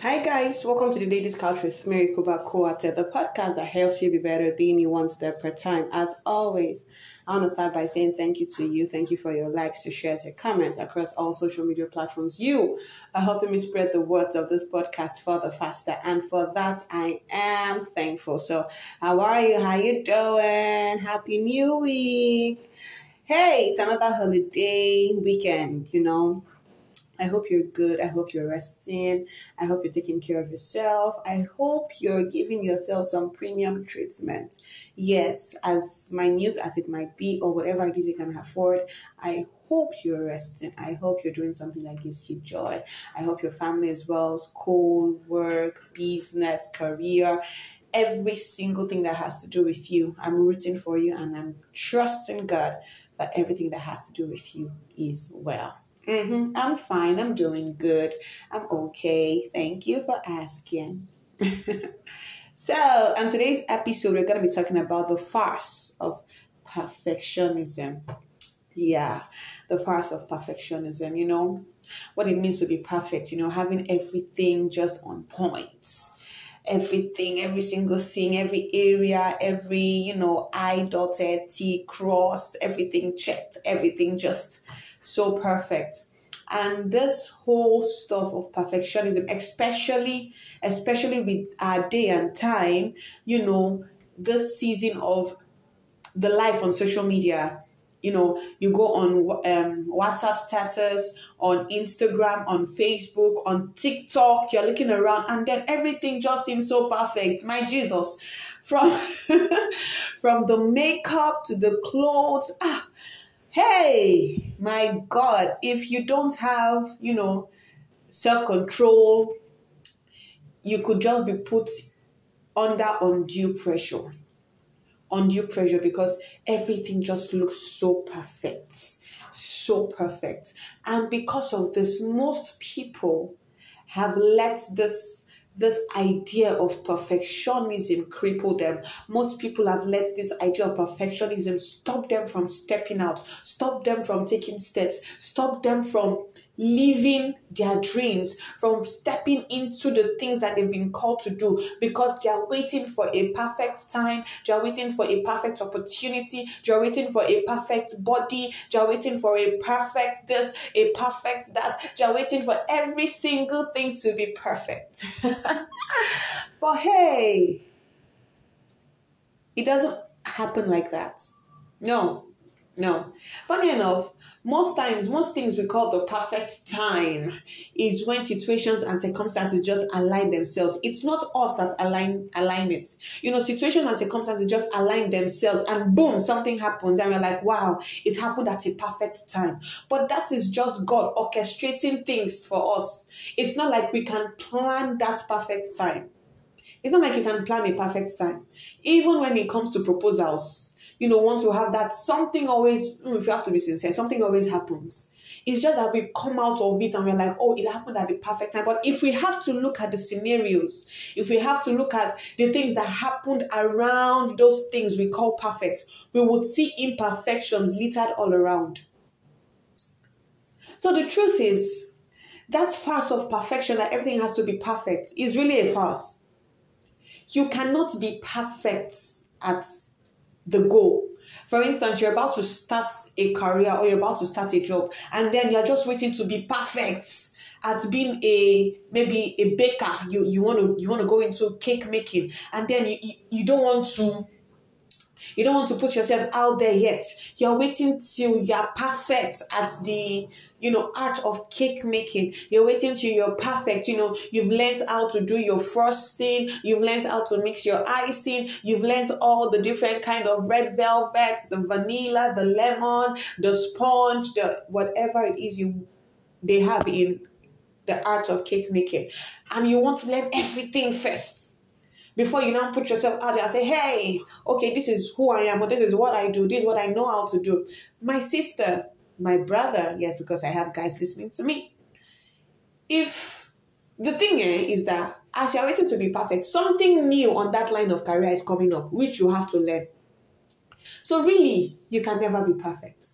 Hi guys, welcome to the Ladies Couch with Mary Kuba Koate, the podcast that helps you be better, being you one step per time. As always, I want to start by saying thank you to you. Thank you for your likes, your shares, your comments across all social media platforms. You are helping me spread the words of this podcast further faster, and for that I am thankful. So, how are you? How are you doing? Happy New Week! Hey, it's another holiday weekend. You know, I hope you're good. I hope you're resting. I hope you're taking care of yourself. I hope you're giving yourself some premium treatment. Yes, as minute as it might be, or whatever it is you can afford, I hope you're resting. I hope you're doing something that gives you joy. I hope your family is well, school, work, business, career every single thing that has to do with you. I'm rooting for you and I'm trusting God that everything that has to do with you is well. Mm-hmm. I'm fine. I'm doing good. I'm okay. Thank you for asking. so, on today's episode, we're going to be talking about the farce of perfectionism. Yeah, the farce of perfectionism. You know, what it means to be perfect, you know, having everything just on point everything, every single thing, every area, every, you know, I dotted, T crossed, everything checked, everything just so perfect. And this whole stuff of perfectionism especially especially with our day and time you know this season of the life on social media you know you go on um, whatsapp status on instagram on facebook on tiktok you're looking around and then everything just seems so perfect my jesus from from the makeup to the clothes ah hey, my God, if you don't have, you know, self control, you could just be put under undue pressure. Undue pressure because everything just looks so perfect. So perfect. And because of this, most people have let this this idea of perfectionism cripple them. Most people have let this idea of perfectionism stop them from stepping out, stop them from taking steps, stop them from living their dreams, from stepping into the things that they've been called to do because they are waiting for a perfect time, they are waiting for a perfect opportunity, they are waiting for a perfect body, they are waiting for a perfect this, a perfect that, they are waiting for every single thing to be perfect. but hey, it doesn't happen like that. No, no. Funny enough, most times, most things we call the perfect time is when situations and circumstances just align themselves. It's not us that align align it. You know, situations and circumstances just align themselves and boom, something happens and we're like, wow, it happened at a perfect time. But that is just God orchestrating things for us. It's not like we can plan that perfect time. It's not like you can plan a perfect time. Even when it comes to proposals, you know, want to have that something always, if you have to be sincere, something always happens. It's just that we come out of it and we're like, oh, it happened at the perfect time. But if we have to look at the scenarios, if we have to look at the things that happened around those things we call perfect, we would see imperfections littered all around. So the truth is, that farce of perfection that everything has to be perfect is really a farce. You cannot be perfect at the goal. For instance, you're about to start a career or you're about to start a job, and then you're just waiting to be perfect at being a maybe a baker. You you want to you want to go into cake making, and then you, you, you don't want to you don't want to put yourself out there yet. You're waiting till you're perfect at the you know, art of cake making. You're waiting till you're perfect. You know, you've learned how to do your frosting. You've learned how to mix your icing. You've learned all the different kind of red velvet, the vanilla, the lemon, the sponge, the whatever it is you they have in the art of cake making. And you want to learn everything first before you now put yourself out there and say, hey, okay, this is who I am, or this is what I do, this is what I know how to do. My sister, my brother, yes, because I have guys listening to me. If the thing eh, is that as you're waiting to be perfect, something new on that line of career is coming up, which you have to learn. So, really, you can never be perfect.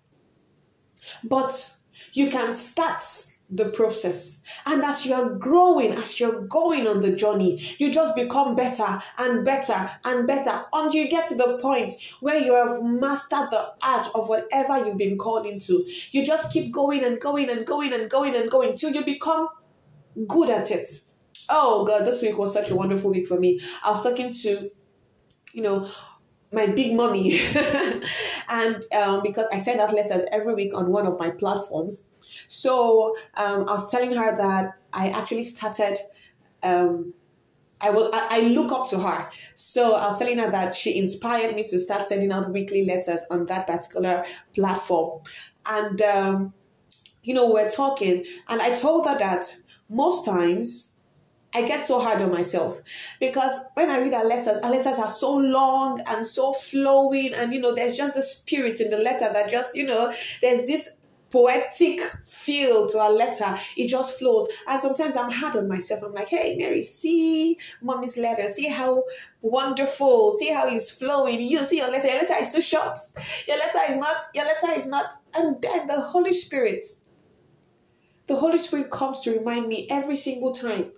But you can start the process. And as you're growing, as you're going on the journey, you just become better and better and better until you get to the point where you have mastered the art of whatever you've been called into. You just keep going and going and going and going and going till you become good at it. Oh God, this week was such a wonderful week for me. I was talking to, you know, my big mommy, and um, because I send out letters every week on one of my platforms, so um, I was telling her that I actually started. Um, I will. I, I look up to her. So I was telling her that she inspired me to start sending out weekly letters on that particular platform, and um, you know we're talking, and I told her that most times I get so hard on myself because when I read our letters, our letters are so long and so flowing, and you know, there's just the spirit in the letter that just, you know, there's this poetic feel to our letter. It just flows. And sometimes I'm hard on myself. I'm like, hey, Mary, see mommy's letter. See how wonderful. See how it's flowing. You see your letter. Your letter is too short. Your letter is not, your letter is not. And then the Holy Spirit, the Holy Spirit comes to remind me every single time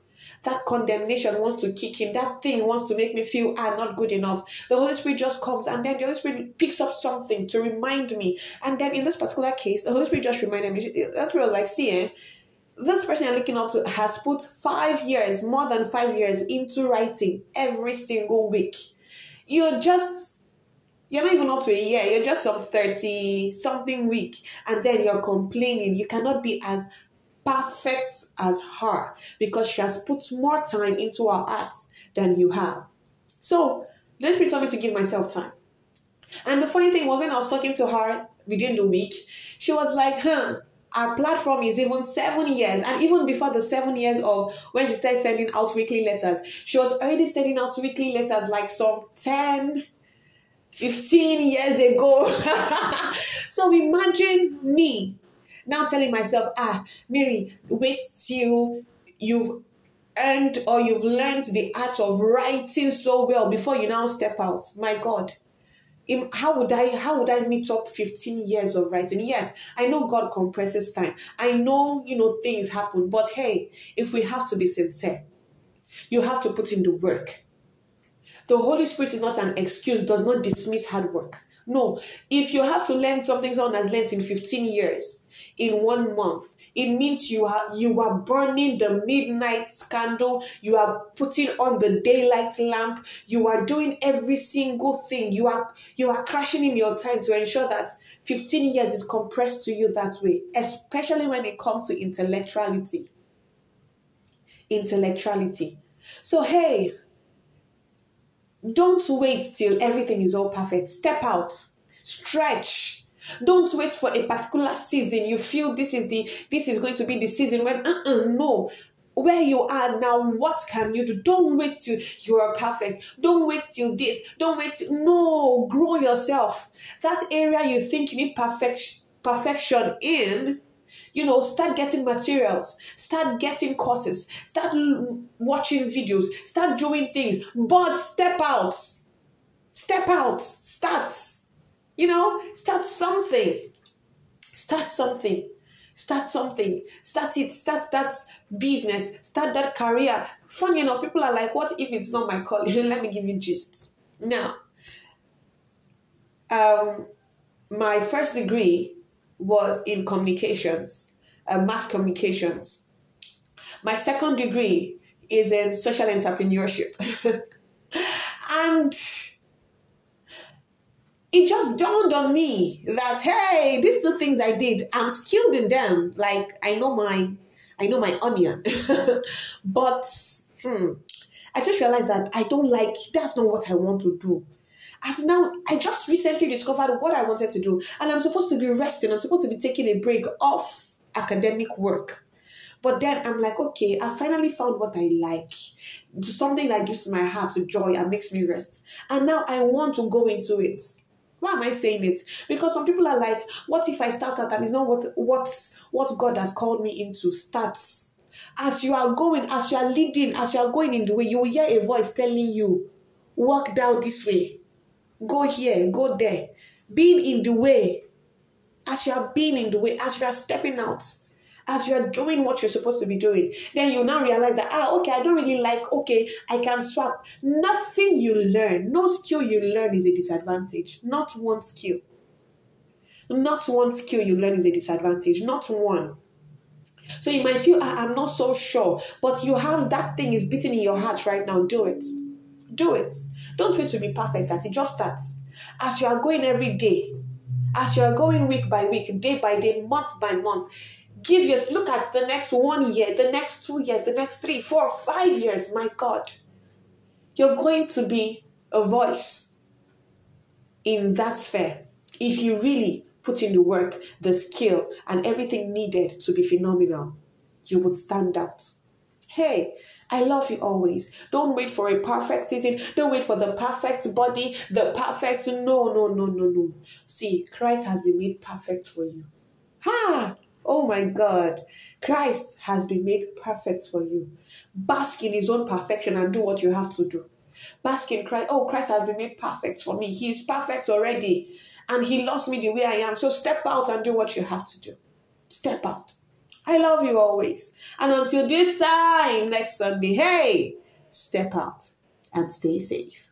that condemnation wants to kick in. That thing wants to make me feel I'm not good enough. The Holy Spirit just comes and then the Holy Spirit picks up something to remind me. And then in this particular case, the Holy Spirit just reminded me. That's real. Like, see, eh? this person you're looking up to has put five years, more than five years, into writing every single week. You're just you're not even up to a year, you're just some 30 something week, and then you're complaining. You cannot be as perfect as her because she has put more time into her arts than you have. So, this Spirit told me to give myself time. And the funny thing was, when I was talking to her within the week, she was like, huh, our platform is even seven years. And even before the seven years of when she started sending out weekly letters, she was already sending out weekly letters like some 10, 15 years ago. so imagine me now telling myself, ah, Mary, wait till you've earned or you've learned the art of writing so well before you now step out. My God. How would I how would I meet up 15 years of writing? Yes, I know God compresses time. I know, you know, things happen, but hey, if we have to be sincere, you have to put in the work. The Holy Spirit is not an excuse, does not dismiss hard work. No, if you have to learn something someone has learned in 15 years, in one month, it means you are you are burning the midnight candle. You are putting on the daylight lamp. You are doing every single thing. You are you are crashing in your time to ensure that 15 years is compressed to you that way especially when it comes to intellectuality. Intellectuality. So hey don't wait till everything is all perfect. Step out, stretch. Don't wait for a particular season. You feel this is the this is going to be the season when uh-uh, no. Where you are now, what can you do? Don't wait till you are perfect. Don't wait till this. Don't wait. Till, no, grow yourself. That area you think you need perfect perfection in, you know start getting materials start getting courses start watching videos start doing things but step out. Step out. Start. You know start something. Start something. Start something. Start it. Start that business. Start that career. Funny enough people are like what if it's not my calling? Let me give you gist. Now um my first degree was in communications, uh, mass communications. My second degree is in social entrepreneurship. and it just dawned on me that hey, these two things I did, I'm skilled in them. Like I know my I know my onion. but hmm, I just realized that I don't like that's not what I want to do. I've now, I just recently discovered what I wanted to do, and I'm supposed to be resting. I'm supposed to be taking a break off academic work. But then I'm like, okay, I finally found what I like. Something that gives my heart joy and makes me rest. And now I want to go into it. Why am I saying it? Because some people are like, what if I start out and it's not what what's what God has called me into starts? As you are going, as you are leading, as you are going in the way, you will hear a voice telling you, walk down this way go here, go there. Being in the way, as you are being in the way, as you are stepping out, as you're doing what you're supposed to be doing, then you now realize that, ah, okay, I don't really like, okay, I can swap. Nothing you learn, no skill you learn is a disadvantage. Not one skill. Not one skill you learn is a disadvantage. Not one. So you might feel, I'm not so sure, but you have that thing is beating in your heart right now. Do it. Do it. Don't wait to be perfect at it. Just start. As you are going every day, as you are going week by week, day by day, month by month, give yours. Look at the next one year, the next two years, the next three, four, five years. My God, you're going to be a voice in that sphere if you really put in the work, the skill, and everything needed to be phenomenal, you would stand out. Hey, I love you always. Don't wait for a perfect season. Don't wait for the perfect body, the perfect. No, no, no, no, no. See, Christ has been made perfect for you. Ha! Oh my God. Christ has been made perfect for you. Bask in his own perfection and do what you have to do. Bask in Christ. Oh, Christ has been made perfect for me. He is perfect already and he loves me the way I am. So step out and do what you have to do. Step out. I love you always. And until this time next Sunday, hey, step out and stay safe.